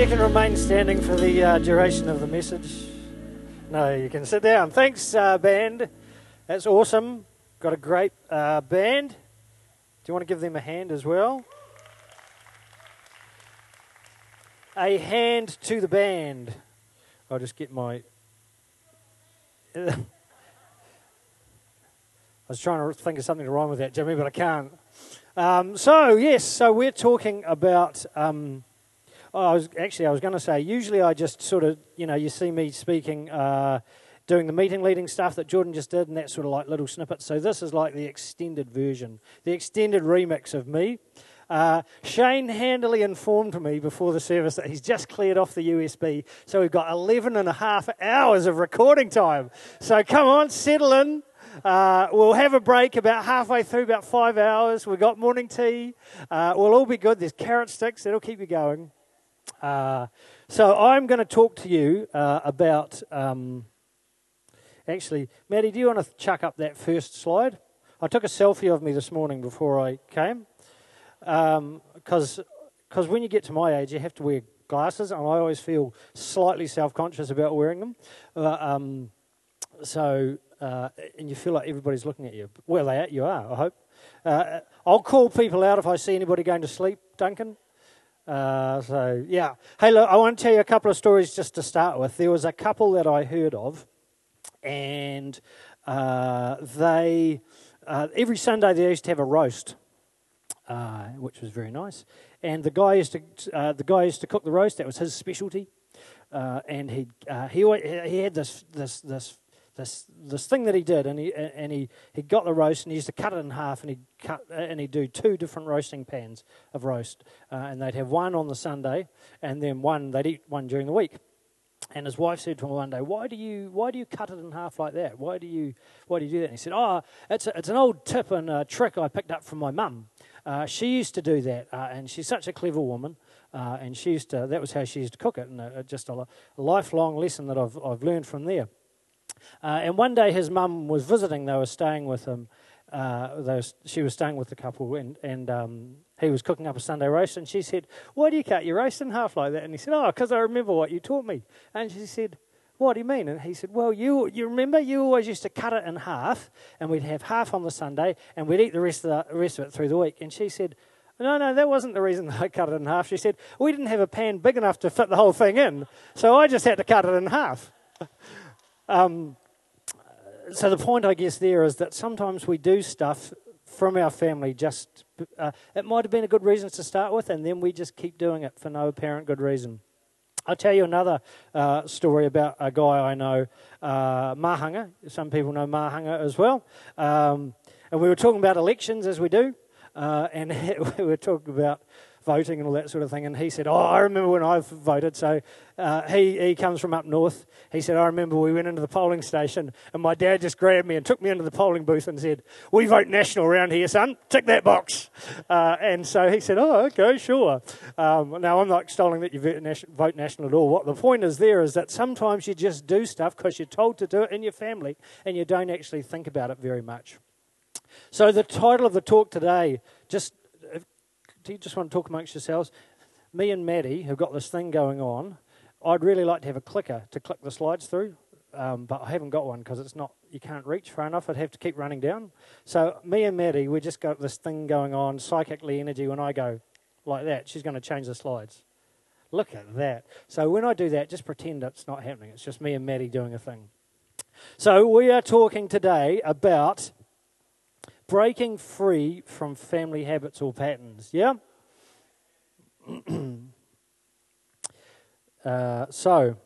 You can remain standing for the uh, duration of the message. No, you can sit down. Thanks, uh, band. That's awesome. Got a great uh, band. Do you want to give them a hand as well? A hand to the band. I'll just get my. I was trying to think of something to rhyme with that, Jimmy, but I can't. Um, so yes, so we're talking about. Um, oh, I was actually I was going to say. Usually, I just sort of you know you see me speaking, uh, doing the meeting leading stuff that Jordan just did, and that sort of like little snippets. So this is like the extended version, the extended remix of me. Uh, Shane handily informed me before the service that he's just cleared off the USB, so we've got 11 and a half hours of recording time. So come on, settle in. Uh, we'll have a break about halfway through, about five hours. We've got morning tea. Uh, we'll all be good. There's carrot sticks, that'll keep you going. Uh, so I'm going to talk to you uh, about. Um, actually, Maddie, do you want to chuck up that first slide? I took a selfie of me this morning before I came because um, cause when you get to my age, you have to wear glasses, and I always feel slightly self conscious about wearing them. Uh, um, so, uh, and you feel like everybody's looking at you. Well, they you are, I hope. Uh, I'll call people out if I see anybody going to sleep, Duncan. Uh, so, yeah. Hey, look, I want to tell you a couple of stories just to start with. There was a couple that I heard of, and uh, they, uh, every Sunday they used to have a roast uh, which was very nice. And the guy used to uh, the guy used to cook the roast. That was his specialty. Uh, and he he he had this this this this this thing that he did, and he and he he got the roast, and he used to cut it in half, and he cut and he'd do two different roasting pans of roast, uh, and they'd have one on the Sunday, and then one they'd eat one during the week. And his wife said to him one day, "Why do you why do you cut it in half like that? Why do you why do you do that?" And he said, "Oh, it's a, it's an old tip and a trick I picked up from my mum. Uh, she used to do that, uh, and she's such a clever woman. Uh, and she used to, that was how she used to cook it, and uh, just a, a, lifelong lesson that I've, I've learned from there. Uh, and one day his mum was visiting, they were staying with him. Uh, she was staying with the couple, and, and um, he was cooking up a Sunday roast, and she said, Why do you cut your roast in half like that? And he said, Oh, because I remember what you taught me. And she said, what do you mean? And he said, Well, you, you remember you always used to cut it in half, and we'd have half on the Sunday, and we'd eat the rest of, the rest of it through the week. And she said, No, no, that wasn't the reason I cut it in half. She said, We didn't have a pan big enough to fit the whole thing in, so I just had to cut it in half. um, so the point, I guess, there is that sometimes we do stuff from our family just, uh, it might have been a good reason to start with, and then we just keep doing it for no apparent good reason. I'll tell you another uh, story about a guy I know, uh, Mahanga. Some people know Mahanga as well. Um, and we were talking about elections, as we do, uh, and we were talking about voting and all that sort of thing. And he said, Oh, I remember when I voted. So uh, he, he comes from up north. He said, I remember we went into the polling station and my dad just grabbed me and took me into the polling booth and said, We vote national around here, son. Tick that box. Uh, and so he said, Oh, okay, sure. Um, now, I'm not extolling that you vote national at all. What the point is there is that sometimes you just do stuff because you're told to do it in your family and you don't actually think about it very much. So, the title of the talk today, just do you just want to talk amongst yourselves? Me and Maddie have got this thing going on. I'd really like to have a clicker to click the slides through, um, but I haven't got one because it's not. You can't reach far enough. I'd have to keep running down. So me and Maddie, we just got this thing going on. Psychically, energy. When I go like that, she's going to change the slides. Look at that. So when I do that, just pretend it's not happening. It's just me and Maddie doing a thing. So we are talking today about breaking free from family habits or patterns. Yeah? uh, so,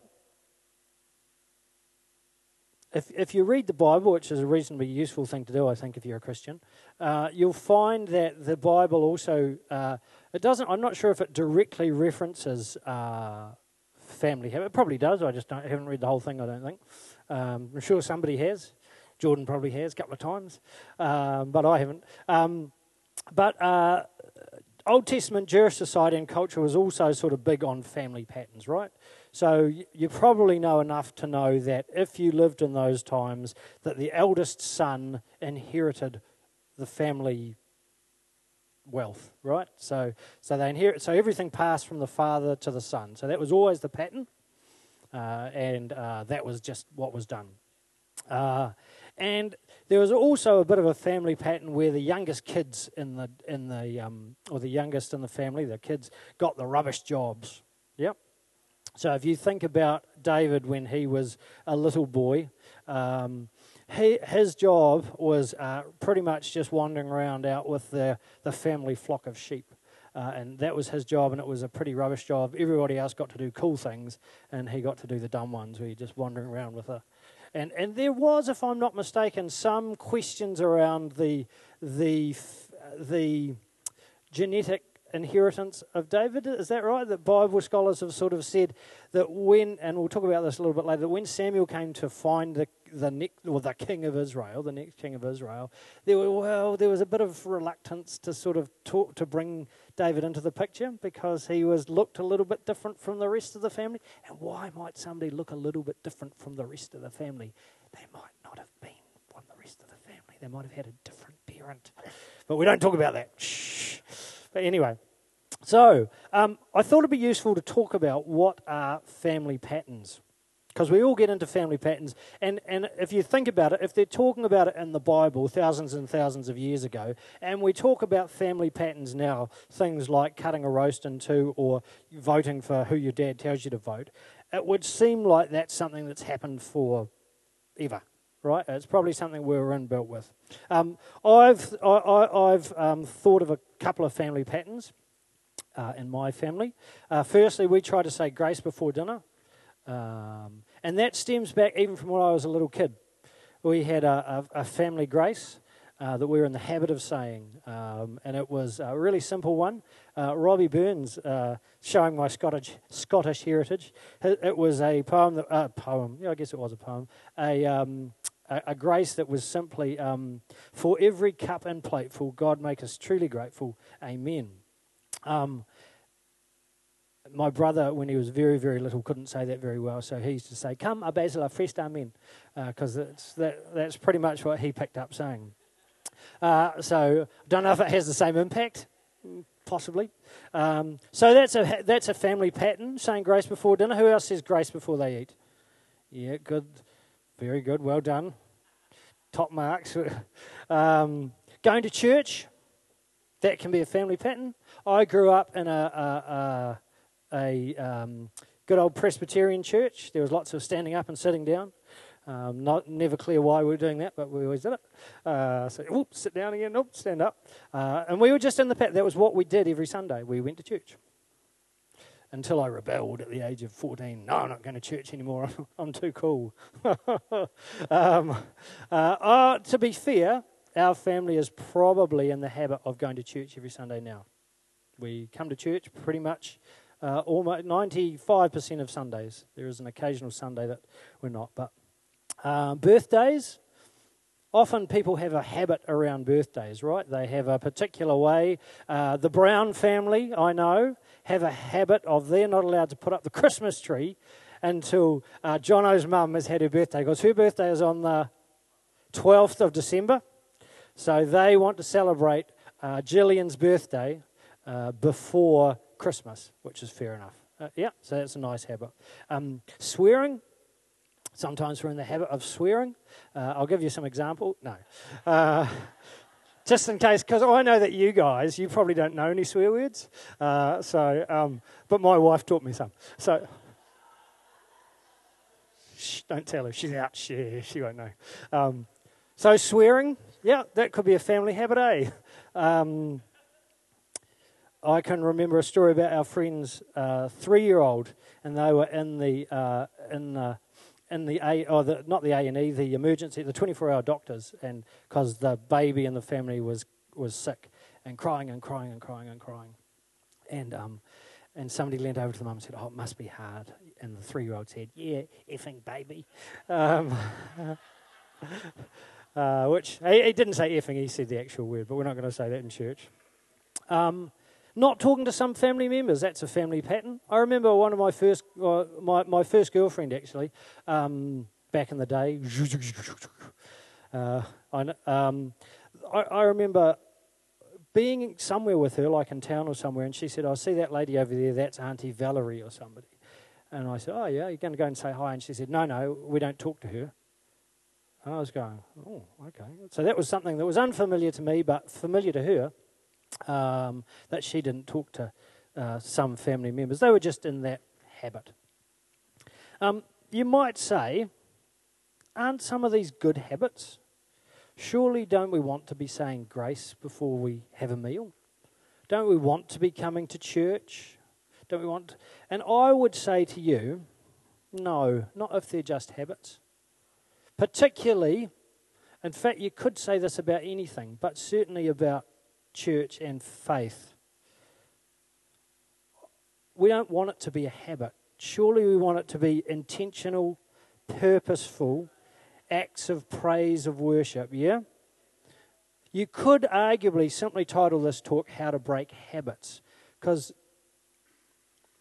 if, if you read the Bible, which is a reasonably useful thing to do, I think, if you're a Christian, uh, you'll find that the Bible also, uh, it doesn't, I'm not sure if it directly references uh, family habit. It probably does, I just don't, haven't read the whole thing, I don't think. Um, I'm sure somebody has. Jordan probably has a couple of times, um, but I haven't. Um, but uh, Old Testament Jewish society and culture was also sort of big on family patterns, right? So you probably know enough to know that if you lived in those times, that the eldest son inherited the family wealth, right? So, so they inherit. So everything passed from the father to the son. So that was always the pattern, uh, and uh, that was just what was done. Uh, and there was also a bit of a family pattern where the youngest kids in the in the um, or the youngest in the family, the kids got the rubbish jobs. Yep. So if you think about David when he was a little boy, um, he, his job was uh, pretty much just wandering around out with the, the family flock of sheep. Uh, and that was his job, and it was a pretty rubbish job. Everybody else got to do cool things, and he got to do the dumb ones where you're just wandering around with a. And, and there was, if I'm not mistaken, some questions around the, the, the genetic inheritance of David. Is that right? That Bible scholars have sort of said that when, and we'll talk about this a little bit later, that when Samuel came to find the the next, or the king of Israel, the next king of Israel, there were well, there was a bit of reluctance to sort of talk to bring David into the picture because he was looked a little bit different from the rest of the family. And why might somebody look a little bit different from the rest of the family? They might not have been from the rest of the family. They might have had a different parent. But we don't talk about that. Shh. But anyway, so um, I thought it'd be useful to talk about what are family patterns. Because we all get into family patterns. And, and if you think about it, if they're talking about it in the Bible thousands and thousands of years ago, and we talk about family patterns now, things like cutting a roast in two or voting for who your dad tells you to vote, it would seem like that's something that's happened for ever right? It's probably something we are inbuilt with. Um, I've I, have um, thought of a couple of family patterns uh, in my family. Uh, firstly, we try to say grace before dinner, um, and that stems back even from when I was a little kid. We had a, a, a family grace. Uh, that we were in the habit of saying, um, and it was a really simple one. Uh, Robbie Burns, uh, showing my Scottish Scottish heritage, it, was a poem. That, uh, poem, yeah, I guess it was a poem. A um, a, a grace that was simply, um, For every cup and plateful, God make us truly grateful. Amen. Um, my brother, when he was very, very little, couldn't say that very well, so he used to say, Come, a basil, a fest, amen, because uh, that, that's pretty much what he picked up saying. Uh, so, don't know if it has the same impact, possibly. Um, so, that's a, that's a family pattern, saying grace before dinner. Who else says grace before they eat? Yeah, good. Very good. Well done. Top marks. um, going to church, that can be a family pattern. I grew up in a, a, um, good old Presbyterian church. There was lots of standing up and sitting down. Um, not never clear why we were doing that, but we always did it. Uh, so, whoop, sit down again, nope, stand up. Uh, and we were just in the pit. That was what we did every Sunday. We went to church until I rebelled at the age of 14. No, I'm not going to church anymore. I'm too cool. um, uh, uh, to be fair, our family is probably in the habit of going to church every Sunday now. We come to church pretty much uh, almost 95% of Sundays. There is an occasional Sunday that we're not. But uh, birthdays, often people have a habit around birthdays, right? They have a particular way. Uh, the Brown family, I know, have a habit of they're not allowed to put up the Christmas tree until uh, Jono's mum has had her birthday, because her birthday is on the 12th of December. So they want to celebrate uh, birthday uh, before Christmas, which is fair enough. Uh, yeah, so that's a nice habit. Um, swearing, Sometimes we're in the habit of swearing. Uh, I'll give you some example. No. Uh, just in case, because I know that you guys, you probably don't know any swear words. Uh, so, um, but my wife taught me some. So, shh, don't tell her. She's out. She, she won't know. Um, so, swearing, yeah, that could be a family habit, eh? I can remember a story about our friend's uh, three-year-old, and they were in the uh, in the in the A, or the, not the A and E, the emergency, the 24-hour doctors, and because the baby in the family was was sick and crying and crying and crying and crying, and um, and somebody leaned over to the mum and said, "Oh, it must be hard." And the three-year-old said, "Yeah, effing baby," um, uh, which he, he, didn't say effing; he said the actual word, but we're not going to say that in church. Um, not talking to some family members, that's a family pattern. I remember one of my first, uh, my, my first girlfriend actually, um, back in the day. Uh, I, um, I, I, remember being somewhere with her, like in town or somewhere, and she said, I see that lady over there, that's Auntie Valerie or somebody. And I said, Oh, yeah, you're going to go and say hi. And she said, No, no, we don't talk to her. And I was going, Oh, okay. So that was something that was unfamiliar to me, but familiar to her, um, that she didn't talk to uh, some family members. They were just in that habit. Um, you might say, Aren't some of these good habits? Surely don't we want to be saying grace before we have a meal? Don't we want to be coming to church? Don't we want? And I would say to you, no, not if they're just habits. Particularly, in fact, you could say this about anything, but certainly about church and faith. We don't want it to be a habit. Surely we want it to be intentional, purposeful acts of praise, of worship, yeah? You could arguably simply title this talk How to Break Habits, because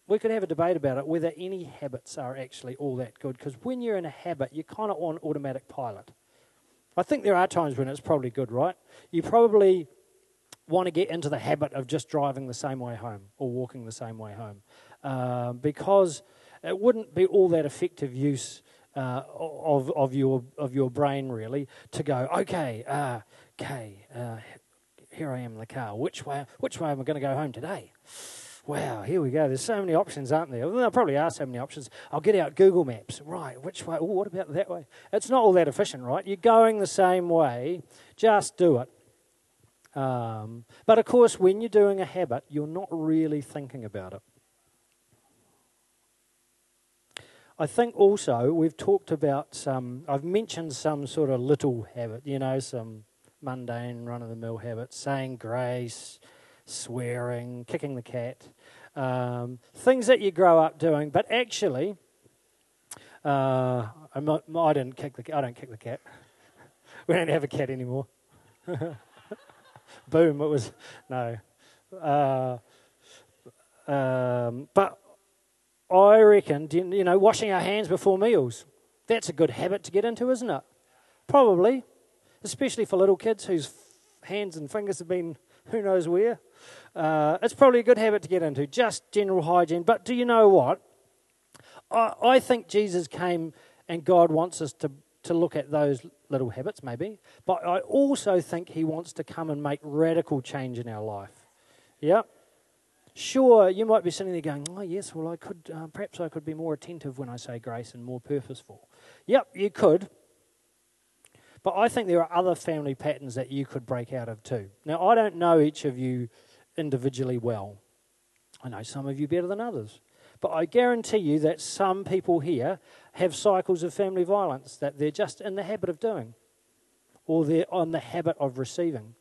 we could have a debate about it whether any habits are actually all that good. Because when you're in a habit, you're kind of on automatic pilot. I think there are times when it's probably good, right? You probably want to get into the habit of just driving the same way home or walking the same way home uh, because it wouldn't be all that effective use uh, of, of, your, of your brain, really, to go, okay, uh, okay, uh, here I am in the car. Which way, which way am I going to go home today? Wow, here we go. There's so many options, aren't there? Well, there probably are so many options. I'll get out Google Maps. Right, which way? Oh, what about that way? It's not all that efficient, right? You're going the same way. Just do it. Um, but of course, when you're doing a habit, you're not really thinking about it. I think also we've talked about some, I've mentioned some sort of little habit, you know, some mundane, run of the mill habits, saying grace, swearing, kicking the cat, um, things that you grow up doing. But actually, uh, not, I didn't kick the I don't kick the cat. we don't have a cat anymore. Boom! It was no. Uh, um, but I reckon, you know, washing our hands before meals. That's a good habit to get into, isn't it? Probably, especially for little kids whose hands and fingers have been who knows where. Uh, it's probably a good habit to get into, just general hygiene. But do you know what? I, I think Jesus came and God wants us to, to look at those little habits, maybe. But I also think He wants to come and make radical change in our life. Yeah? Sure, you might be sitting there going, "Oh yes, well I could, uh, perhaps I could be more attentive when I say grace and more purposeful." Yep, you could. But I think there are other family patterns that you could break out of too. Now, I don't know each of you individually well. I know some of you better than others. But I guarantee you that some people here have cycles of family violence that they're just in the habit of doing, or they're on the habit of receiving.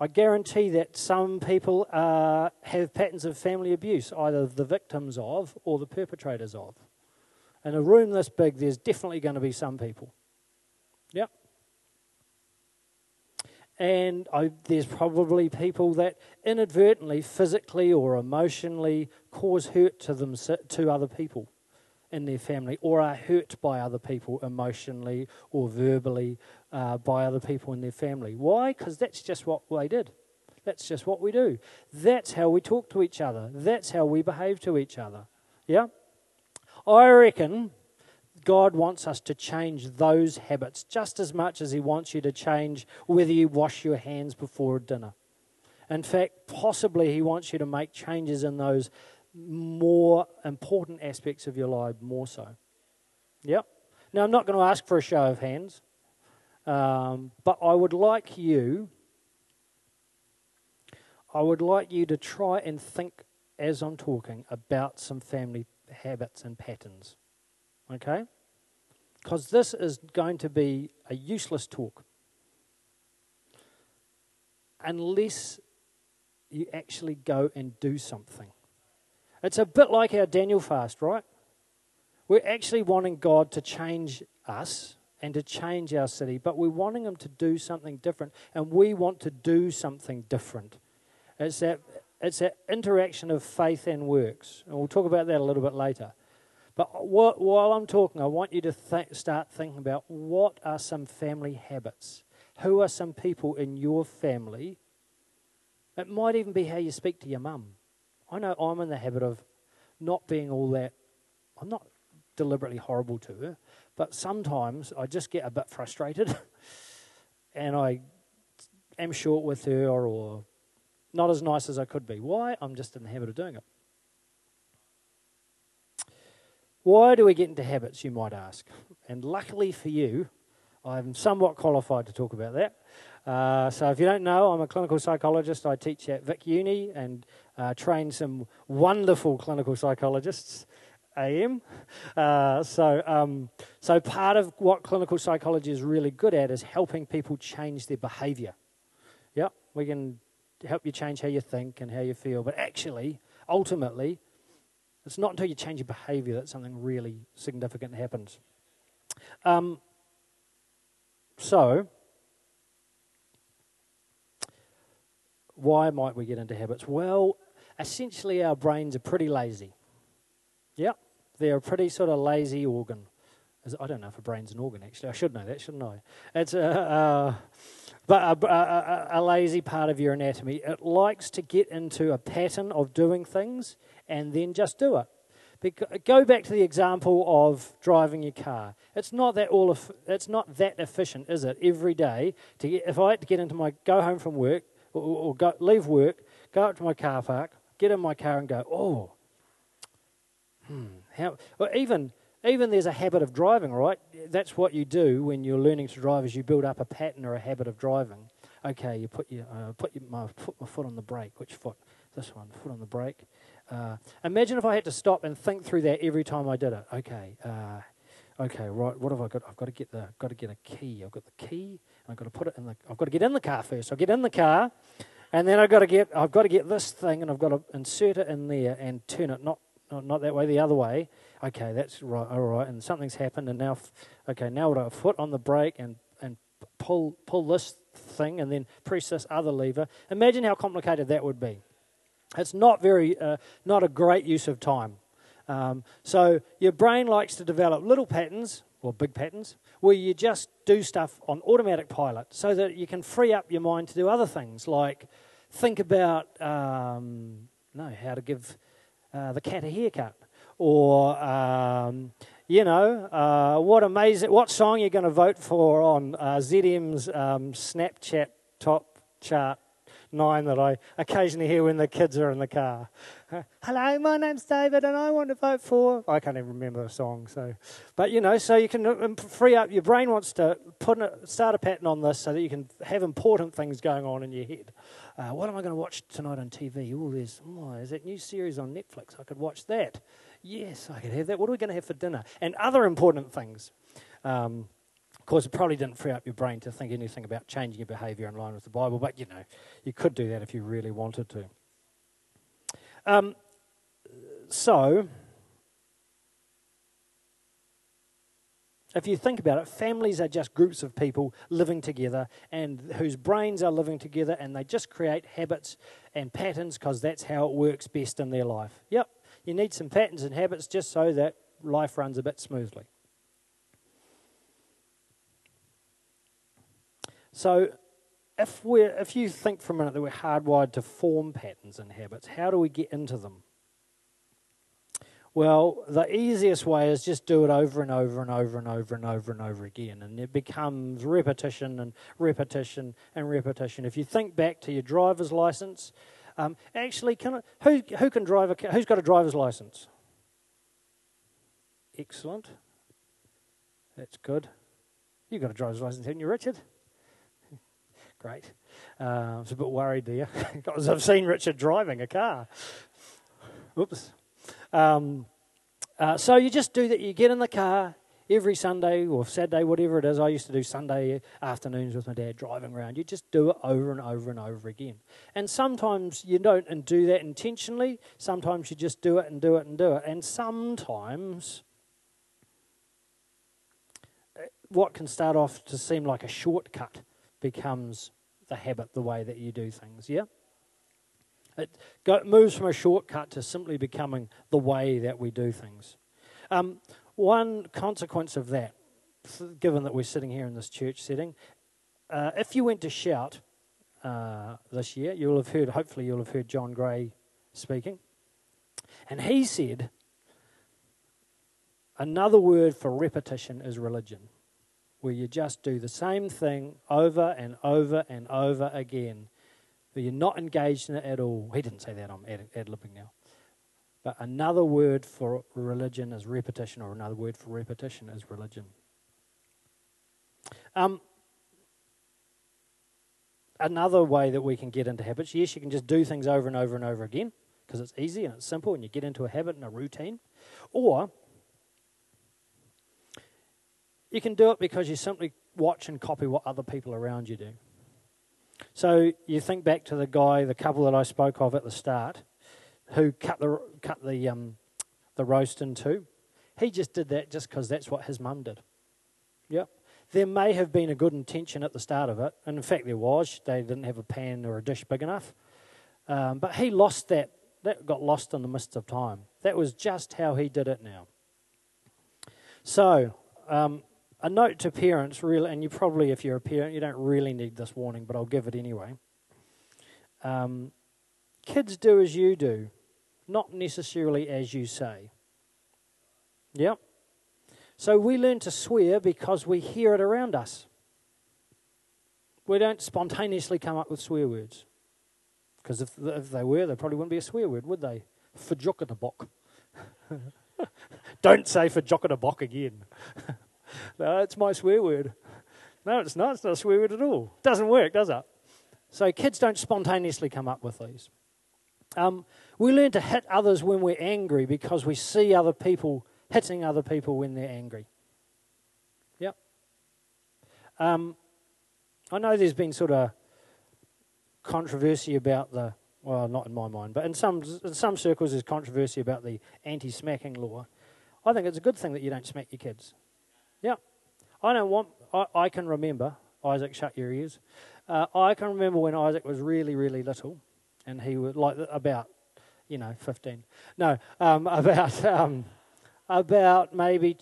I guarantee that some people uh, have patterns of family abuse, either the victims of or the perpetrators of. In a room this big, there's definitely going to be some people. Yep. And I, there's probably people that inadvertently, physically or emotionally, cause hurt to them to other people in their family, or are hurt by other people emotionally or verbally uh, by other people in their family. Why? Because that's just what they did. That's just what we do. That's how we talk to each other. That's how we behave to each other. Yeah? I reckon God wants us to change those habits just as much as He wants you to change whether you wash your hands before dinner. In fact, possibly He wants you to make changes in those more important aspects of your life more so. Yep. Now, I'm not going to ask for a show of hands, um, but I would like you. I would like you to try and think as I'm talking about some family habits and patterns. Okay? Because this is going to be a useless talk unless you actually go and do something. It's a bit like our Daniel fast, right? We're actually wanting God to change us and to change our city, but we're wanting Him to do something different, and we want to do something different. It's that, it's that interaction of faith and works, and we'll talk about that a little bit later. But while I'm talking, I want you to th- start thinking about what are some family habits? Who are some people in your family? It might even be how you speak to your mum. I know I'm in the habit of not being all that, I'm not deliberately horrible to her, but sometimes I just get a bit frustrated and I am short with her or not as nice as I could be. Why? I'm just in the habit of doing it. Why do we get into habits, you might ask? And luckily for you, I'm somewhat qualified to talk about that. Uh, so, if you don't know, I'm a clinical psychologist. I teach at Vic Uni and uh, train some wonderful clinical psychologists. AM. Uh, so, um, so part of what clinical psychology is really good at is helping people change their behaviour. Yeah, we can help you change how you think and how you feel, but actually, ultimately, it's not until you change your behaviour that something really significant happens. Um, so, why might we get into habits? Well, essentially, our brains are pretty lazy. Yep, they're a pretty sort of lazy organ. I don't know if a brain's an organ, actually. I should know that, shouldn't I? It's a, uh, but a, a, a, lazy part of your anatomy. It likes to get into a pattern of doing things and then just do it. Go back to the example of driving your car. It's not that all. It's not that efficient, is it? Every day, to get, if I had to get into my go home from work or, or go, leave work, go up to my car park, get in my car, and go. Oh, hmm, how, or even even there's a habit of driving, right? That's what you do when you're learning to drive is you build up a pattern or a habit of driving. Okay, you put your uh, put your, my, my foot on the brake. Which foot? This one. Foot on the brake. Uh, imagine if I had to stop and think through that every time I did it. Okay. Uh, okay, right. What have I got? I've got to get the got to get a key. I've got the key. I've got to put it in the. I've got to get in the car first. I get in the car, and then I've got to get I've got to get this thing, and I've got to insert it in there and turn it not not, not that way, the other way. Okay, that's right, all right. And something's happened, and now, okay, now I've a foot on the brake and, and pull, pull this thing and then press this other lever. Imagine how complicated that would be. It's not very, uh, not a great use of time. Um, so your brain likes to develop little patterns, or big patterns, where you just do stuff on automatic pilot so that you can free up your mind to do other things like think about, um, no, how to give uh, the cat a haircut, or um, you know, uh, what amazing, what song you're going to vote for on uh, ZM's um, Snapchat top chart nine that I occasionally hear when the kids are in the car. Hello, my name's David, and I want to vote for. I can't even remember the song. So, but you know, so you can um, free up. Your brain wants to put a, start a pattern on this so that you can have important things going on in your head. Uh, what am I going to watch tonight on TV? Oh, there's oh, there's that new series on Netflix. I could watch that. Yes, I could have that. What are we going to have for dinner? And other important things. Um, of course, it probably didn't free up your brain to think anything about changing your behavior in line with the Bible, but you know, you could do that if you really wanted to. Um, so, if you think about it, families are just groups of people living together and whose brains are living together and they just create habits and patterns because that's how it works best in their life. Yep, you need some patterns and habits just so that life runs a bit smoothly. So, if, we if you think for a minute that we're hardwired to form patterns and habits, how do we get into them? Well, the easiest way is just do it over and over and over and over and over and over again. And it becomes repetition and repetition and repetition. If you think back to your driver's license, um, actually, can I, who, who can drive a Who's got a driver's license? Excellent. That's good. You've got a driver's license, haven't you, Richard? Great. Uh, I was a bit worried there because I've seen Richard driving a car. Oops. Um, uh, so you just do that. You get in the car every Sunday or Saturday, whatever it is. I used to do Sunday afternoons with my dad driving around. You just do it over and over and over again. And sometimes you don't and do that intentionally. Sometimes you just do it and do it and do it. And sometimes uh, what can start off to seem like a shortcut becomes the habit, the way that you do things, yeah? It moves from a shortcut to simply becoming the way that we do things. Um, one consequence of that, given that we're sitting here in this church setting, uh, if you went to shout uh, this year, you'll have heard, hopefully, you'll have heard John Gray speaking. And he said, another word for repetition is religion, where you just do the same thing over and over and over again, but you're not engaged in it at all. He didn't say that, I'm ad libbing now. But another word for religion is repetition, or another word for repetition is religion. Um, another way that we can get into habits, yes, you can just do things over and over and over again because it's easy and it's simple and you get into a habit and a routine. Or you can do it because you simply watch and copy what other people around you do. So you think back to the guy, the couple that I spoke of at the start, who cut the cut the um, the roast in two. He just did that just because that's what his mum did. Yep. There may have been a good intention at the start of it, and in fact there was. They didn't have a pan or a dish big enough, um, but he lost that. That got lost in the midst of time. That was just how he did it now. So, um, a note to parents, really, and you probably, if you're a parent, you don't really need this warning, but I'll give it anyway. Um, kids do as you do, not necessarily as you say. Yep. So we learn to swear because we hear it around us. We don't spontaneously come up with swear words. Because if, if they were, they probably wouldn't be a swear word, would they? Fajokadabok. don't say Fajokadabok again. no, it's my swear word. No, it's not. It's not a swear word at all. It doesn't work, does it? So kids don't spontaneously come up with these. Um, we learn to hit others when we're angry because we see other people hitting other people when they're angry. Yep. Um, I know there's been sort of controversy about the, well, not in my mind, but in some, in some circles there's controversy about the anti smacking law. I think it's a good thing that you don't smack your kids. Yeah. I don't want, I, I can remember, Isaac, shut your ears. Uh, I can remember when Isaac was really, really little, and he was like about, you know, 15. No, um, about, um, about maybe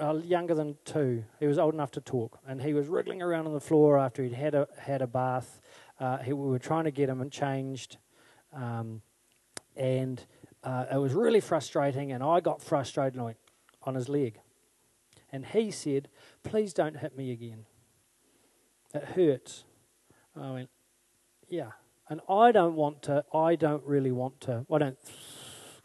uh, younger than two. He was old enough to talk, and he was wriggling around on the floor after he'd had a, had a bath. Uh, he, we were trying to get him changed, um, and uh, it was really frustrating, and I got frustrated on, on his leg. And he said, Please don't hit me again. It hurts. I went, Yeah. And I don't want to, I don't really want to, I don't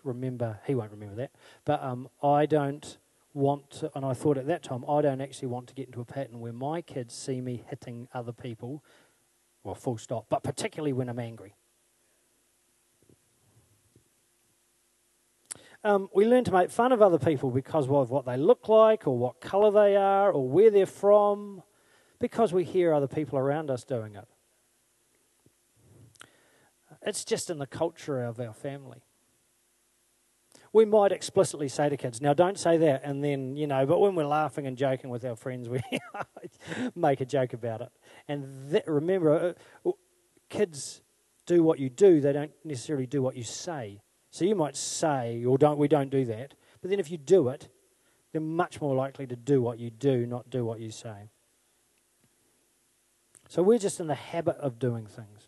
remember, he won't remember that, but um, I don't want to, and I thought at that time, I don't actually want to get into a pattern where my kids see me hitting other people, well, full stop, but particularly when I'm angry. Um, we learn to make fun of other people because of what they look like, or what colour they are, or where they're from, because we hear other people around us doing it. It's just in the culture of our family. We might explicitly say to kids, now don't say that, and then, you know, but when we're laughing and joking with our friends, we make a joke about it. And that, remember, uh, kids do what you do, they don't necessarily do what you say. So you might say, or don't, we don't do that. But then if you do it, they're much more likely to do what you do, not do what you say. So we're just in the habit of doing things.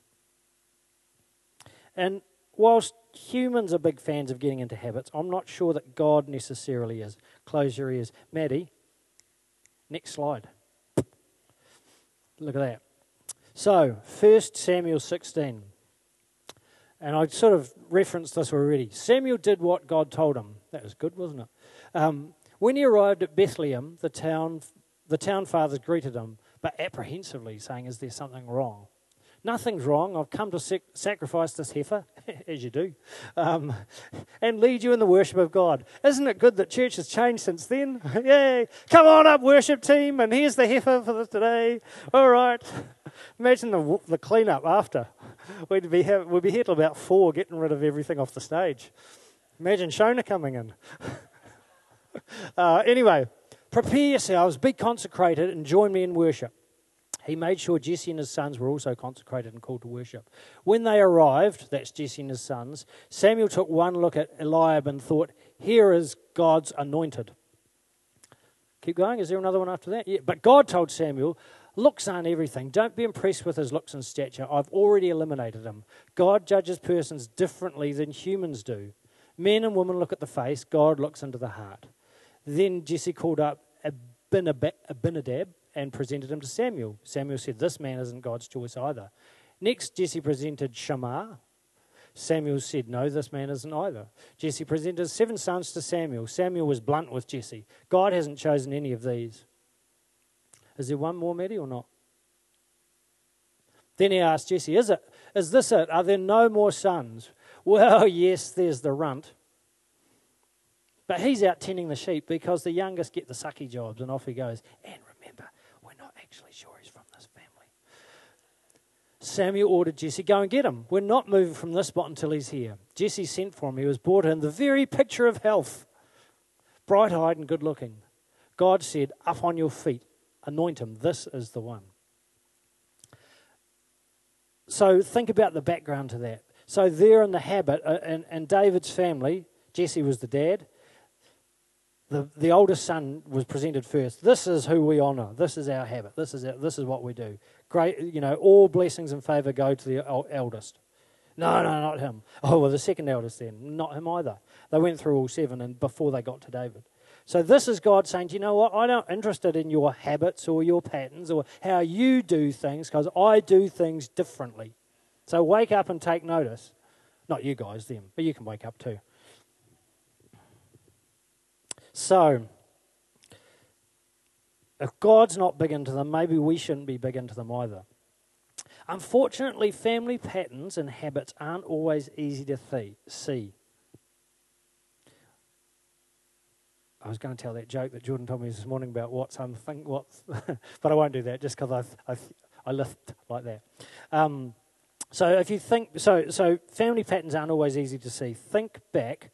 And whilst humans are big fans of getting into habits, I'm not sure that God necessarily is. Close your ears. Maddie, next slide. Look at that. So, 1 Samuel 16. And I sort of referenced this already. Samuel did what God told him. That was good, wasn't it? Um, when he arrived at Bethlehem, the town, the town fathers greeted him, but apprehensively, saying, Is there something wrong? Nothing's wrong. I've come to sac- sacrifice this heifer, as you do, um, and lead you in the worship of God. Isn't it good that church has changed since then? Yay! Come on up, worship team, and here's the heifer for today. All right. Imagine the, the cleanup after. We'd be, have, we'd be here till about four getting rid of everything off the stage. Imagine Shona coming in. uh, anyway, prepare yourselves, be consecrated, and join me in worship. He made sure Jesse and his sons were also consecrated and called to worship. When they arrived, that's Jesse and his sons, Samuel took one look at Eliab and thought, Here is God's anointed. Keep going. Is there another one after that? Yeah. But God told Samuel, Looks aren't everything. Don't be impressed with his looks and stature. I've already eliminated him. God judges persons differently than humans do. Men and women look at the face, God looks into the heart. Then Jesse called up Abinadab and presented him to Samuel. Samuel said, This man isn't God's choice either. Next, Jesse presented Shammah. Samuel said, No, this man isn't either. Jesse presented seven sons to Samuel. Samuel was blunt with Jesse. God hasn't chosen any of these. Is there one more, Maddie, or not? Then he asked Jesse, Is it? Is this it? Are there no more sons? Well, yes, there's the runt. But he's out tending the sheep because the youngest get the sucky jobs, and off he goes. And actually sure he's from this family. Samuel ordered Jesse, Go and get him. We're not moving from this spot until he's here. Jesse sent for him. He was brought in, the very picture of health, bright eyed and good looking. God said, Up on your feet anoint him. This is the one. So think about the background to that. So they're in the habit, uh, David's family, Jesse was the dad. The, the oldest son was presented first. This is who we honor. This is our habit. This is, our, this is what we do. Great, you know, all blessings and favor go to the eldest. No, no, not him. Oh, well, the second eldest then. Not him either. They went through all seven and before they got to David. So this is God saying, you know what? I'm not interested in your habits or your patterns or how you do things because I do things differently. So wake up and take notice. Not you guys, them, but you can wake up too. So, if God's not big into them, maybe we shouldn't be big into them either. Unfortunately, family patterns and habits aren't always easy to see. I was going to tell that joke that Jordan told me this morning about what's I'm think what's, but I won't do that just because I, I I lift like that. Um, so if you think so, so family patterns aren't always easy to see. Think back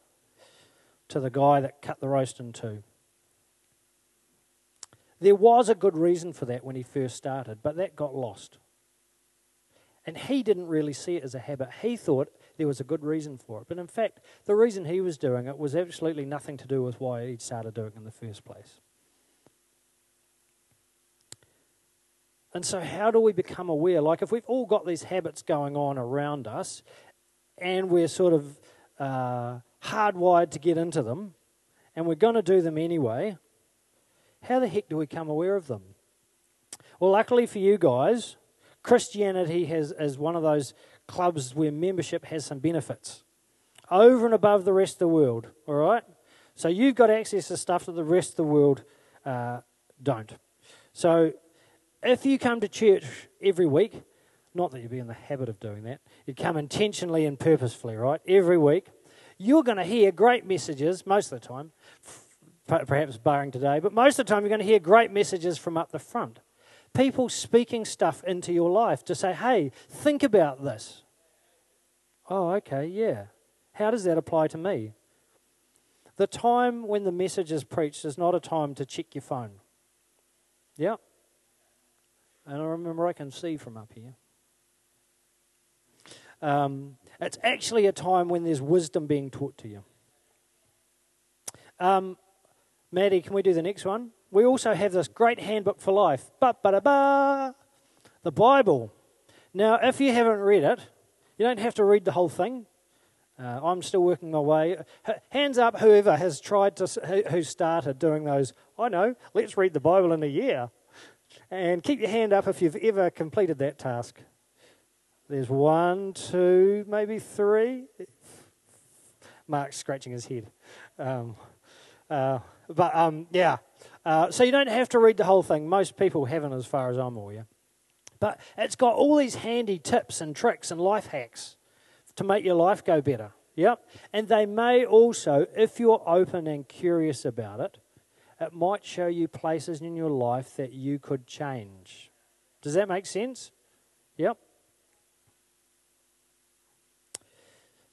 to the guy that cut the roast in two. There was a good reason for that when he first started, but that got lost. And he didn't really see it as a habit. He thought there was a good reason for it. But in fact, the reason he was doing it was absolutely nothing to do with why he started doing it in the first place. And so, how do we become aware? Like, if we've all got these habits going on around us and we're sort of uh, hardwired to get into them and we're going to do them anyway, how the heck do we come aware of them? Well, luckily for you guys, Christianity has, is one of those clubs where membership has some benefits over and above the rest of the world, all right? So you've got access to stuff that the rest of the world uh, don't. So if you come to church every week, not that you'd be in the habit of doing that, you'd come intentionally and purposefully, right? Every week, you're going to hear great messages most of the time, perhaps barring today, but most of the time you're going to hear great messages from up the front people speaking stuff into your life to say, hey, think about this. Oh, okay, yeah. How does that apply to me? The time when the message is preached is not a time to check your phone. Yeah. And I remember I can see from up here. Um, it's actually a time when there's wisdom being taught to you. Um, Maddie, can we do the next one? we also have this great handbook for life. Ba ba da ba. The Bible. Now, if you haven't read it, you don't have to read the whole thing. Uh, I'm still working my way. Hands up, whoever has tried to, who started doing those. I know. Let's read the Bible in a year, and keep your hand up if you've ever completed that task. There's one, two, maybe three. Mark's scratching his head. Um, uh, but um, yeah, uh, so you don't have to read the whole thing. Most people haven't, as far as I'm aware. But it's got all these handy tips and tricks and life hacks to make your life go better. Yep. And they may also, if you're open and curious about it, it might show you places in your life that you could change. Does that make sense? Yep.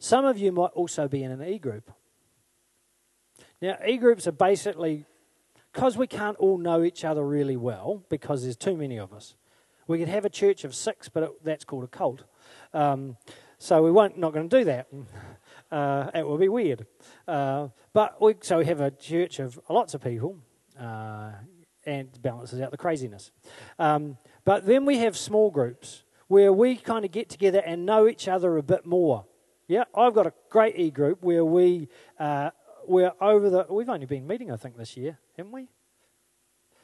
Some of you might also be in an e group. Now, e groups are basically because we can't all know each other really well because there's too many of us. We could have a church of six, but it, that's called a cult. Um, so we won't not going to do that. Uh, it will be weird. Uh, but we, so we have a church of lots of people, uh, and balances out the craziness. Um, But then we have small groups where we kind of get together and know each other a bit more. Yeah, I've got a great e group where we uh, we're over the. We've only been meeting, I think, this year, haven't we?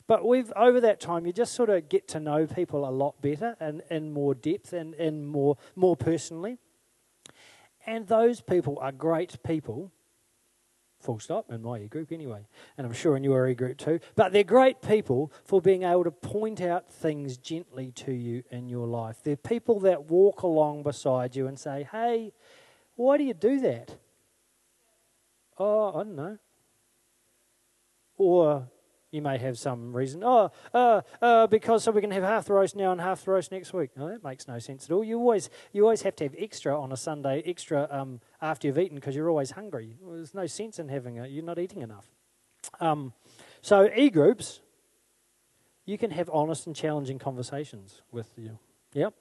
But we've over that time, you just sort of get to know people a lot better and in more depth and, and more more personally. And those people are great people full stop, in my e group anyway. And I'm sure in your e group too. But they're great people for being able to point out things gently to you in your life. They're people that walk along beside you and say, hey, why do you do that? Oh, I don't know. Or you may have some reason. Oh, uh, uh, because so we can have half the roast now and half the roast next week. No, that makes no sense at all. You always, you always have to have extra on a Sunday, extra um, after you've eaten because you're always hungry. There's no sense in having it. You're not eating enough. Um, so e groups, you can have honest and challenging conversations with you. Yep.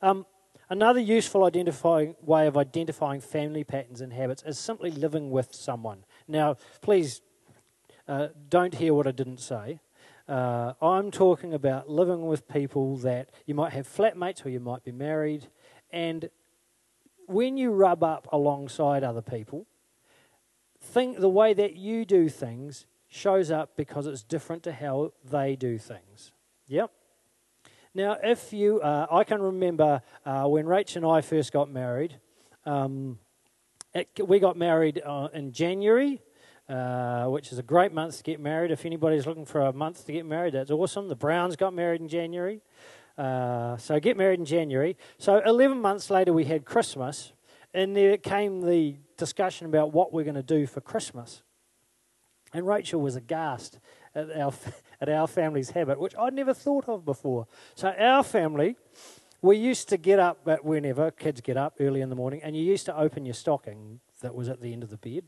Um, another useful identifying way of identifying family patterns and habits is simply living with someone. Now, please uh, don't hear what I didn't say. Uh, I'm talking about living with people that you might have flatmates or you might be married. And when you rub up alongside other people, think the way that you do things shows up because it's different to how they do things. Yep. Now, if you, uh, I can remember uh, when Rach and I first got married. Um, it, we got married uh, in January uh, which is a great month to get married. If anybody's looking for a month to get married, that's awesome. The Browns got married in January. Uh, so get married in January. So 11 months later, we had Christmas, and there came the discussion about what we're going to do for Christmas. And Rachel was aghast at our, at our family's habit, which I'd never thought of before. So our family, we used to get up at whenever kids get up early in the morning, and you used to open your stocking that was at the end of the bed.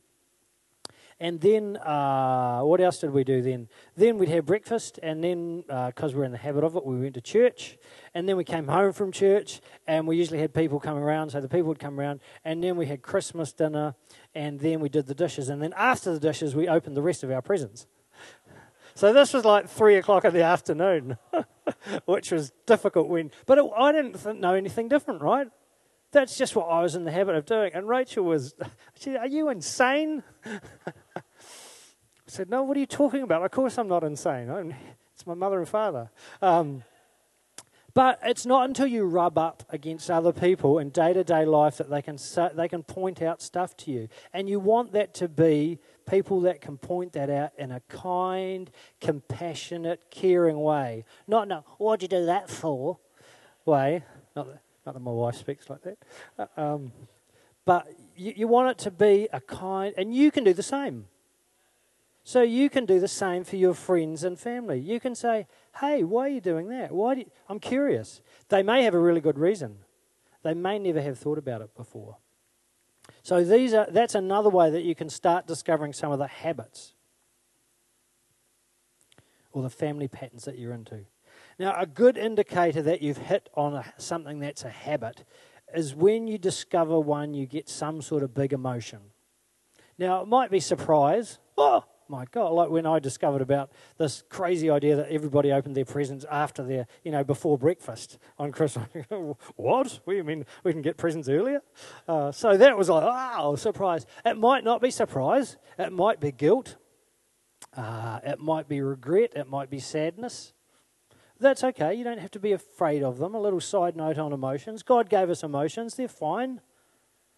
And then, uh, what else did we do then? Then we'd have breakfast, and then, because uh, we're in the habit of it, we went to church. And then we came home from church, and we usually had people coming around, so the people would come around. And then we had Christmas dinner, and then we did the dishes. And then after the dishes, we opened the rest of our presents. So this was like three o'clock in the afternoon, which was difficult when. But it, I didn't know anything different, right? That's just what I was in the habit of doing. And Rachel was, she said, Are you insane? I said, No, what are you talking about? Of course I'm not insane. I'm, it's my mother and father. Um, but it's not until you rub up against other people in day to day life that they can, they can point out stuff to you. And you want that to be people that can point that out in a kind, compassionate, caring way. Not, no, what'd you do that for? way. Not, not that my wife speaks like that. Uh, um, but you, you want it to be a kind, and you can do the same. So you can do the same for your friends and family. You can say, "Hey, why are you doing that? Why do I'm curious." They may have a really good reason. They may never have thought about it before. So these are that's another way that you can start discovering some of the habits or the family patterns that you're into. Now, a good indicator that you've hit on a, something that's a habit is when you discover one, you get some sort of big emotion. Now, it might be surprise. Oh, my God, like when I discovered about this crazy idea that everybody opened their presents after their, you know, before breakfast on Christmas. what? You mean we can get presents earlier? Uh, so that was like, oh, surprise. It might not be surprise. It might be guilt. Uh, it might be regret. It might be sadness. That's okay. You don't have to be afraid of them. A little side note on emotions. God gave us emotions, they're fine.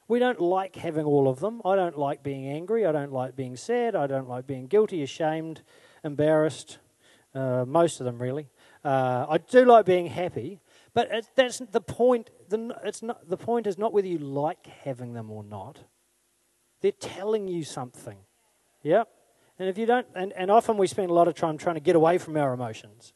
We don't like having all of them. I don't like being angry. I don't like being sad. I don't like being guilty, ashamed, embarrassed. Uh, most of them, really. Uh, I do like being happy, but it, that's the point. The, it's not, the point is not whether you like having them or not. They're telling you something. Yep. And if you don't, and, and often we spend a lot of time trying to get away from our emotions.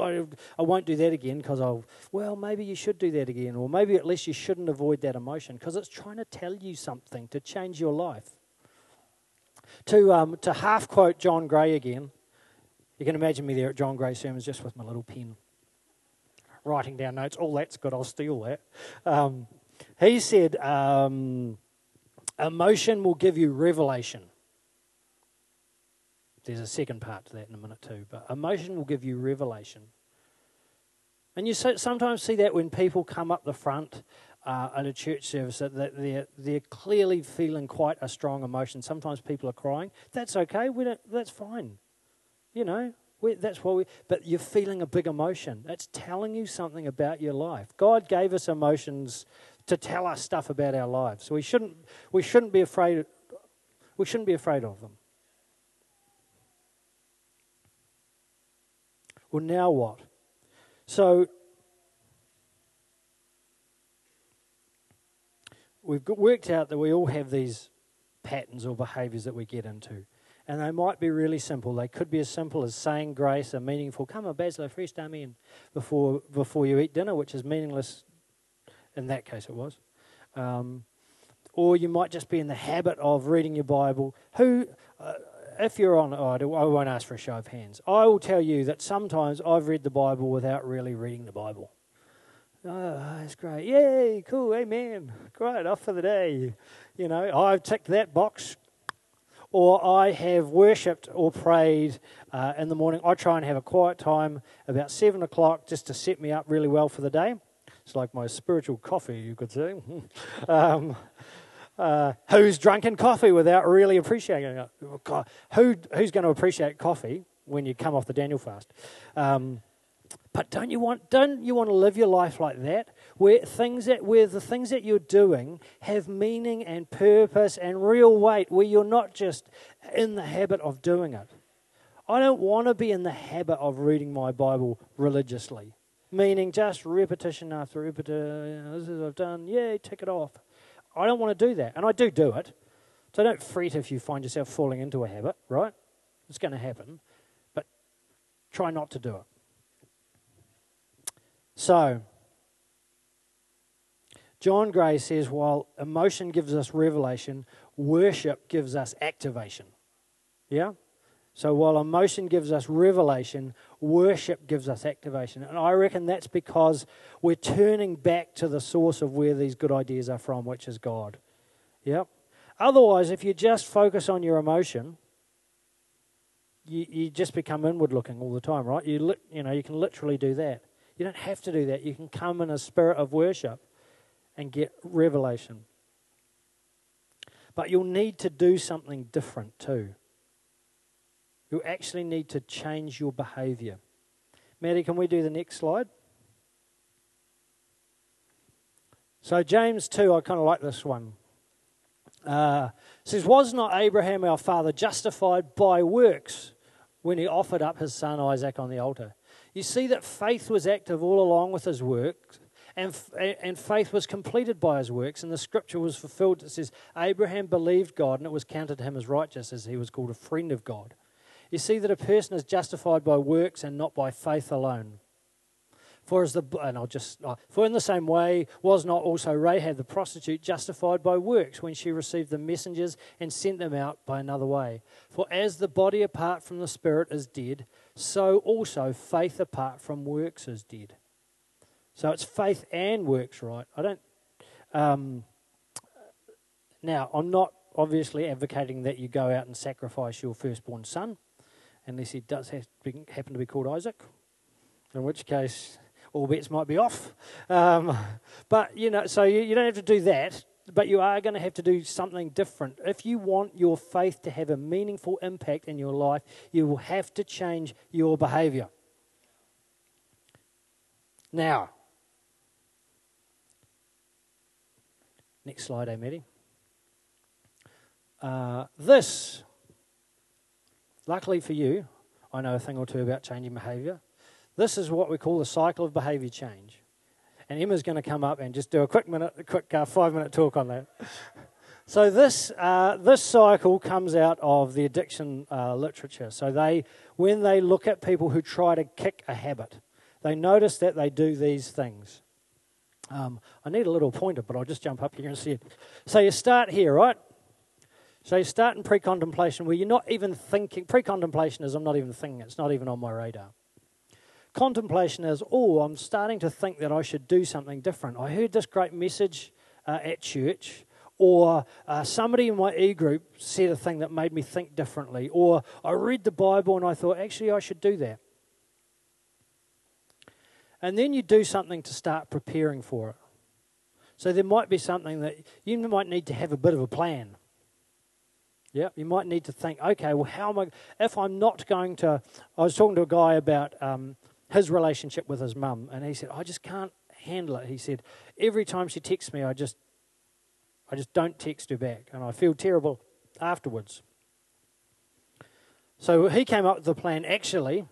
I, I won't do that again because I'll, well, maybe you should do that again. Or maybe at least you shouldn't avoid that emotion because it's trying to tell you something to change your life. To, um, to half quote John Gray again, you can imagine me there at John Gray sermons just with my little pen, writing down notes. All that's good, I'll steal that. Um, he said, um, emotion will give you revelation. There's a second part to that in a minute too. But emotion will give you revelation. And you sometimes see that when people come up the front uh, at a church service, that they're, they're clearly feeling quite a strong emotion. Sometimes people are crying. That's okay. We don't, that's fine. You know, we, that's what we. But you're feeling a big emotion. That's telling you something about your life. God gave us emotions to tell us stuff about our lives. So we shouldn't. We shouldn't be afraid. We shouldn't be afraid of them. Well, now what? So we've worked out that we all have these patterns or behaviors that we get into. And they might be really simple. They could be as simple as saying grace, a meaningful, come on, Basil, fresh amen, before, before you eat dinner, which is meaningless. In that case, it was. Um, or you might just be in the habit of reading your Bible. Who, uh, if you're on, oh, I won't ask for a show of hands. I will tell you that sometimes I've read the Bible without really reading the Bible. Oh, that's great. Yay, cool, amen. Great, off for the day. You know, I've ticked that box. Or I have worshipped or prayed uh, in the morning. I try and have a quiet time about 7 o'clock just to set me up really well for the day. It's like my spiritual coffee, you could say. um, uh, who's drinking coffee without really appreciating it? Who, who's going to appreciate coffee when you come off the Daniel fast? Um, but don't you want don't you want to live your life like that, where things that where the things that you're doing have meaning and purpose and real weight, where you're not just in the habit of doing it. I don't want to be in the habit of reading my Bible religiously, meaning just repetition after repetition. This is what I've done. Yay, tick it off. I don't want to do that, and I do do it. So don't fret if you find yourself falling into a habit. Right? It's going to happen, but try not to do it. So, John Gray says while emotion gives us revelation, worship gives us activation. Yeah? So while emotion gives us revelation, worship gives us activation. And I reckon that's because we're turning back to the source of where these good ideas are from, which is God. Yep. Otherwise, if you just focus on your emotion, you, you just become inward looking all the time, right? You, li- you know, you can literally do that. You don't have to do that. You can come in a spirit of worship and get revelation. But you'll need to do something different too. You'll actually need to change your behavior. Maddie, can we do the next slide? So, James 2, I kind of like this one. Uh, says, Was not Abraham our father justified by works when he offered up his son Isaac on the altar? You see that faith was active all along with his works, and, and faith was completed by his works, and the scripture was fulfilled. It says, Abraham believed God, and it was counted to him as righteous, as he was called a friend of God. You see that a person is justified by works and not by faith alone. For as the and I'll just uh, for in the same way was not also Rahab the prostitute justified by works when she received the messengers and sent them out by another way. For as the body apart from the spirit is dead, so also faith apart from works is dead. So it's faith and works, right? I don't. Um, now I'm not obviously advocating that you go out and sacrifice your firstborn son, unless he does to be, happen to be called Isaac. In which case, all bets might be off. Um, but, you know, so you, you don't have to do that, but you are going to have to do something different. If you want your faith to have a meaningful impact in your life, you will have to change your behavior. Now, next slide, eh, Uh, this, luckily for you, I know a thing or two about changing behavior. This is what we call the cycle of behavior change. And Emma's going to come up and just do a quick minute, a quick uh, five minute talk on that. so this uh, this cycle comes out of the addiction uh, literature. So they, when they look at people who try to kick a habit, they notice that they do these things. Um, I need a little pointer, but I'll just jump up here and see it. So you start here, right? So you start in pre-contemplation where you're not even thinking. Pre-contemplation is I'm not even thinking. It's not even on my radar. Contemplation is, oh, I'm starting to think that I should do something different. I heard this great message uh, at church, or uh, somebody in my e group said a thing that made me think differently, or I read the Bible and I thought, actually, I should do that. And then you do something to start preparing for it. So there might be something that you might need to have a bit of a plan. Yeah, you might need to think, okay, well, how am I, if I'm not going to, I was talking to a guy about um, his relationship with his mum, and he said, I just can't handle it. He said, every time she texts me, I just, I just don't text her back, and I feel terrible afterwards. So he came up with the plan. Actually,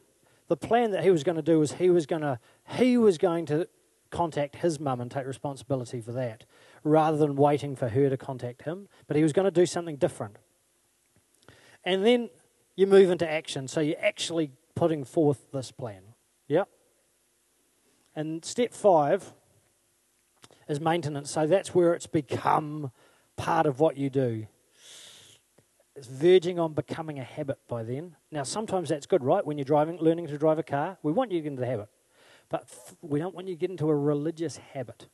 the plan that he was going to do was he was going to he was going to contact his mum and take responsibility for that, rather than waiting for her to contact him. But he was going to do something different. And then you move into action. So you're actually putting forth this plan. Yep. And step five is maintenance. So that's where it's become part of what you do. It's verging on becoming a habit by then. Now, sometimes that's good, right? When you're driving, learning to drive a car, we want you to get into the habit. But we don't want you to get into a religious habit.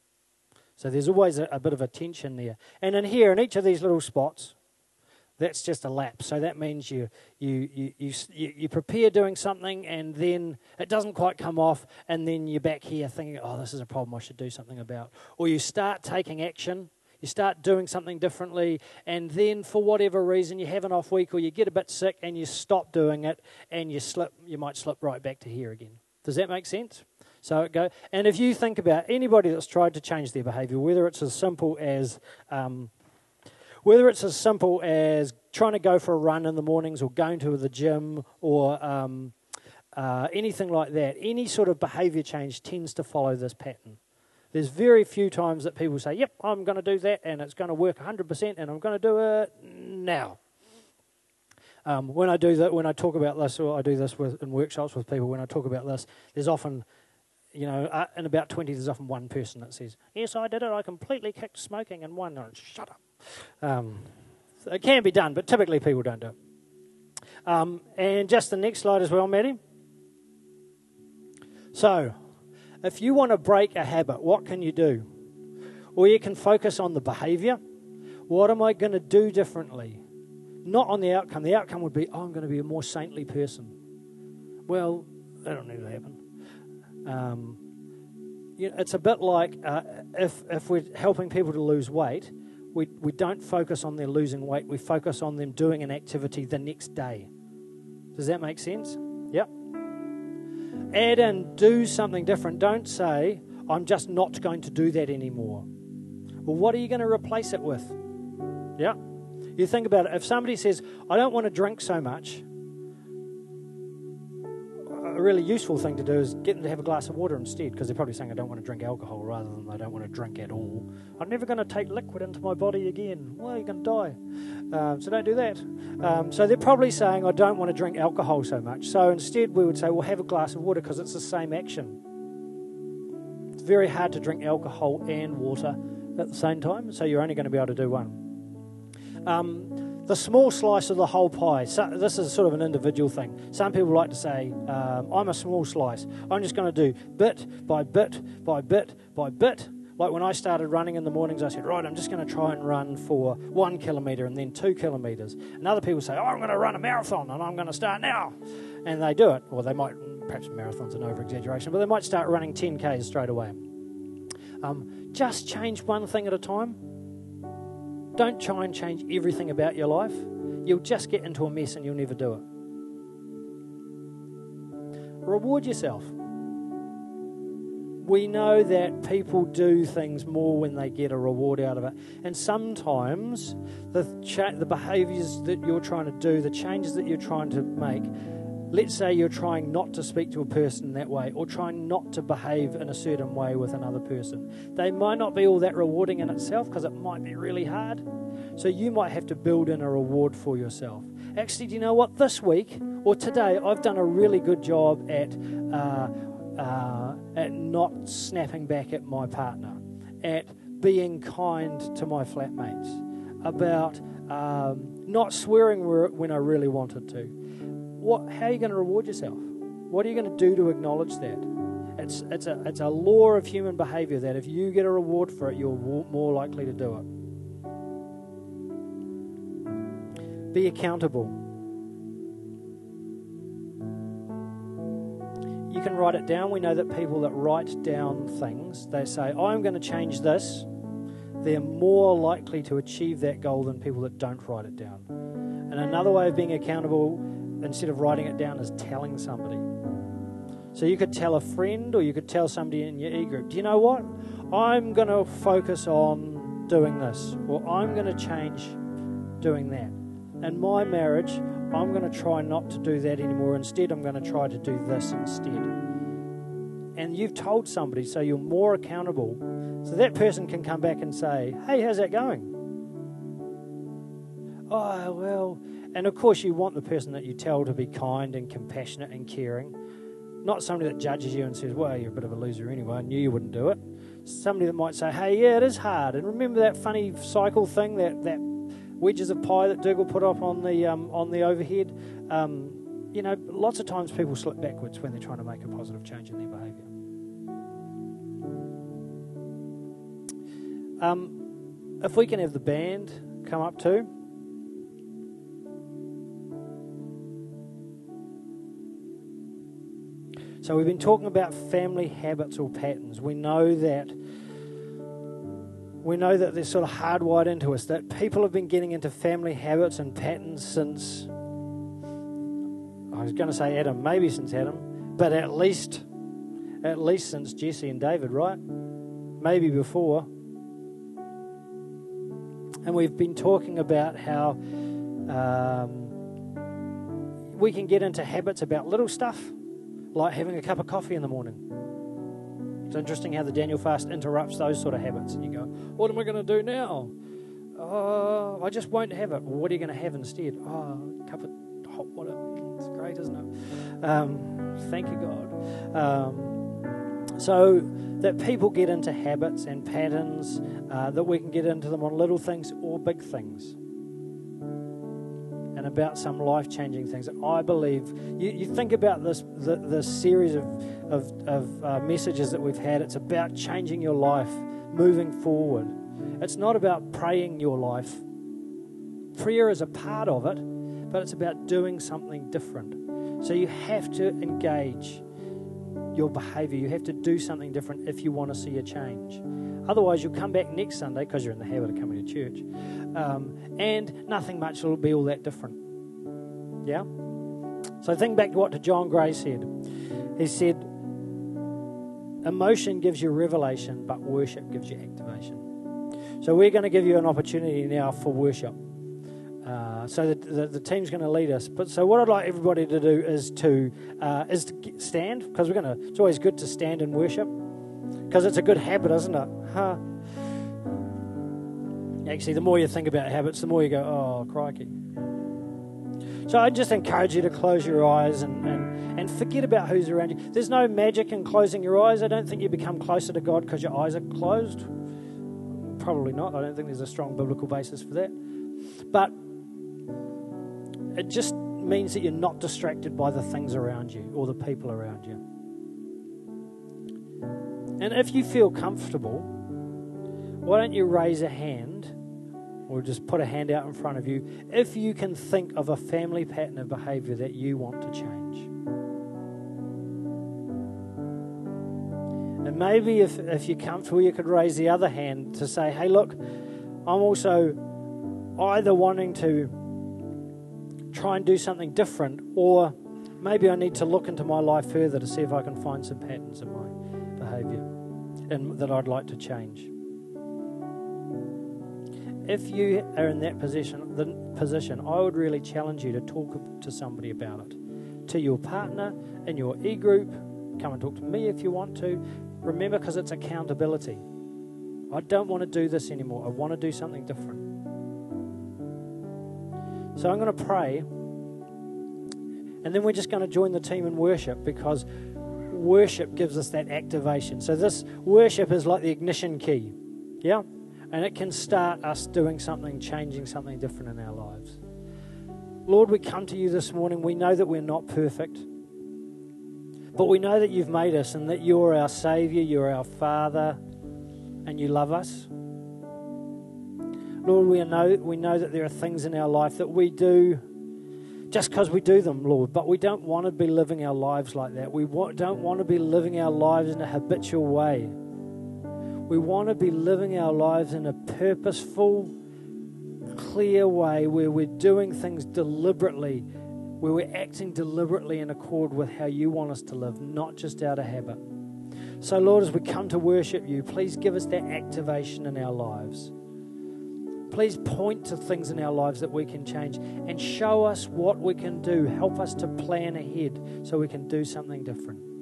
So there's always a, a bit of a tension there. And in here, in each of these little spots, that's just a lapse. So that means you, you, you, you, you, prepare doing something and then it doesn't quite come off, and then you're back here thinking, oh, this is a problem I should do something about. Or you start taking action, you start doing something differently, and then for whatever reason you have an off week or you get a bit sick and you stop doing it and you slip, you might slip right back to here again. Does that make sense? So it go, and if you think about anybody that's tried to change their behaviour, whether it's as simple as um, whether it's as simple as trying to go for a run in the mornings or going to the gym or um, uh, anything like that, any sort of behavior change tends to follow this pattern. There's very few times that people say, Yep, I'm going to do that and it's going to work 100% and I'm going to do it now. Um, when I do that, when I talk about this, or I do this with, in workshops with people, when I talk about this, there's often, you know, uh, in about 20, there's often one person that says, Yes, I did it. I completely kicked smoking, and one, oh, shut up. Um, so it can be done, but typically people don't do it. Um, and just the next slide as well, Maddie. So, if you want to break a habit, what can you do? Or you can focus on the behavior. What am I going to do differently? Not on the outcome. The outcome would be, oh, I'm going to be a more saintly person. Well, that don't need to happen. Um, you know, it's a bit like uh, if, if we're helping people to lose weight, we, we don't focus on their losing weight, we focus on them doing an activity the next day. Does that make sense? Yep. Add and do something different. Don't say, I'm just not going to do that anymore. Well, what are you going to replace it with? Yeah. You think about it. If somebody says, I don't want to drink so much, a really useful thing to do is get them to have a glass of water instead because they're probably saying I don't want to drink alcohol rather than I don't want to drink at all. I'm never going to take liquid into my body again. Well, you're going to die. Um, so don't do that. Um, so they're probably saying I don't want to drink alcohol so much. So instead we would say, well, have a glass of water because it's the same action. It's very hard to drink alcohol and water at the same time, so you're only going to be able to do one. Um, the small slice of the whole pie. So this is sort of an individual thing. Some people like to say, um, I'm a small slice. I'm just going to do bit by bit by bit by bit. Like when I started running in the mornings, I said, right, I'm just going to try and run for one kilometre and then two kilometres. And other people say, oh, I'm going to run a marathon and I'm going to start now. And they do it. Or they might, perhaps marathon's an over exaggeration, but they might start running 10Ks straight away. Um, just change one thing at a time don't try and change everything about your life. You'll just get into a mess and you'll never do it. Reward yourself. We know that people do things more when they get a reward out of it. And sometimes the, cha- the behaviors that you're trying to do, the changes that you're trying to make, Let's say you're trying not to speak to a person that way or trying not to behave in a certain way with another person. They might not be all that rewarding in itself because it might be really hard. So you might have to build in a reward for yourself. Actually, do you know what? This week or today, I've done a really good job at, uh, uh, at not snapping back at my partner, at being kind to my flatmates, about um, not swearing when I really wanted to what, how are you going to reward yourself? What are you going to do to acknowledge that? It's, it's, a, it's a law of human behavior that if you get a reward for it, you're more likely to do it. Be accountable. you can write it down. We know that people that write down things, they say, I'm going to change this, they're more likely to achieve that goal than people that don't write it down. And another way of being accountable, instead of writing it down, is telling somebody. So you could tell a friend or you could tell somebody in your e group, do you know what? I'm going to focus on doing this, or I'm going to change doing that. In my marriage, I'm going to try not to do that anymore. Instead, I'm going to try to do this instead. And you've told somebody, so you're more accountable. So that person can come back and say, Hey, how's that going? Oh, well. And of course, you want the person that you tell to be kind and compassionate and caring. Not somebody that judges you and says, Well, you're a bit of a loser anyway. I knew you wouldn't do it. Somebody that might say, Hey, yeah, it is hard. And remember that funny cycle thing, that, that wedges of pie that Dougal put up on the um, on the overhead. Um, you know, lots of times people slip backwards when they're trying to make a positive change in their behaviour. Um, if we can have the band come up too. So we've been talking about family habits or patterns. We know that we know that they're sort of hardwired into us, that people have been getting into family habits and patterns since, I was going to say Adam, maybe since Adam, but at least, at least since Jesse and David, right? Maybe before. And we've been talking about how um, we can get into habits about little stuff, like having a cup of coffee in the morning it's interesting how the Daniel fast interrupts those sort of habits. And you go, What am I going to do now? Oh, I just won't have it. What are you going to have instead? Oh, a cup of hot water. It's great, isn't it? Um, thank you, God. Um, so that people get into habits and patterns, uh, that we can get into them on little things or big things and about some life changing things. I believe you, you think about this the, series of, of, of uh, messages that we've had, it's about changing your life, moving forward. It's not about praying your life. Prayer is a part of it, but it's about doing something different. So you have to engage your behavior. You have to do something different if you want to see a change. Otherwise, you'll come back next Sunday because you're in the habit of coming to church, um, and nothing much will be all that different. Yeah? So think back to what John Gray said. He said, Emotion gives you revelation, but worship gives you activation. So we're going to give you an opportunity now for worship. Uh, so the, the, the, team's going to lead us. But so what I'd like everybody to do is to uh, is to stand because we're going to. It's always good to stand and worship because it's a good habit, isn't it? Huh? Actually, the more you think about habits, the more you go, oh, crikey. So I just encourage you to close your eyes and, and, and forget about who's around you. There's no magic in closing your eyes. I don't think you become closer to God because your eyes are closed. Probably not. I don't think there's a strong biblical basis for that. But it just means that you're not distracted by the things around you or the people around you. And if you feel comfortable, why don't you raise a hand or just put a hand out in front of you if you can think of a family pattern of behavior that you want to change? And maybe if, if you're comfortable, you could raise the other hand to say, hey, look, I'm also either wanting to try and do something different, or maybe I need to look into my life further to see if I can find some patterns in my behavior and that I'd like to change. If you are in that position, the position, I would really challenge you to talk to somebody about it, to your partner in your e group. Come and talk to me if you want to. Remember, because it's accountability. I don't want to do this anymore. I want to do something different. So I'm going to pray, and then we're just going to join the team in worship because worship gives us that activation. So this worship is like the ignition key. Yeah? And it can start us doing something, changing something different in our lives. Lord, we come to you this morning. We know that we're not perfect. But we know that you've made us and that you're our Savior, you're our Father, and you love us. Lord, we know, we know that there are things in our life that we do just because we do them, Lord. But we don't want to be living our lives like that. We don't want to be living our lives in a habitual way. We want to be living our lives in a purposeful, clear way where we're doing things deliberately, where we're acting deliberately in accord with how you want us to live, not just out of habit. So, Lord, as we come to worship you, please give us that activation in our lives. Please point to things in our lives that we can change and show us what we can do. Help us to plan ahead so we can do something different.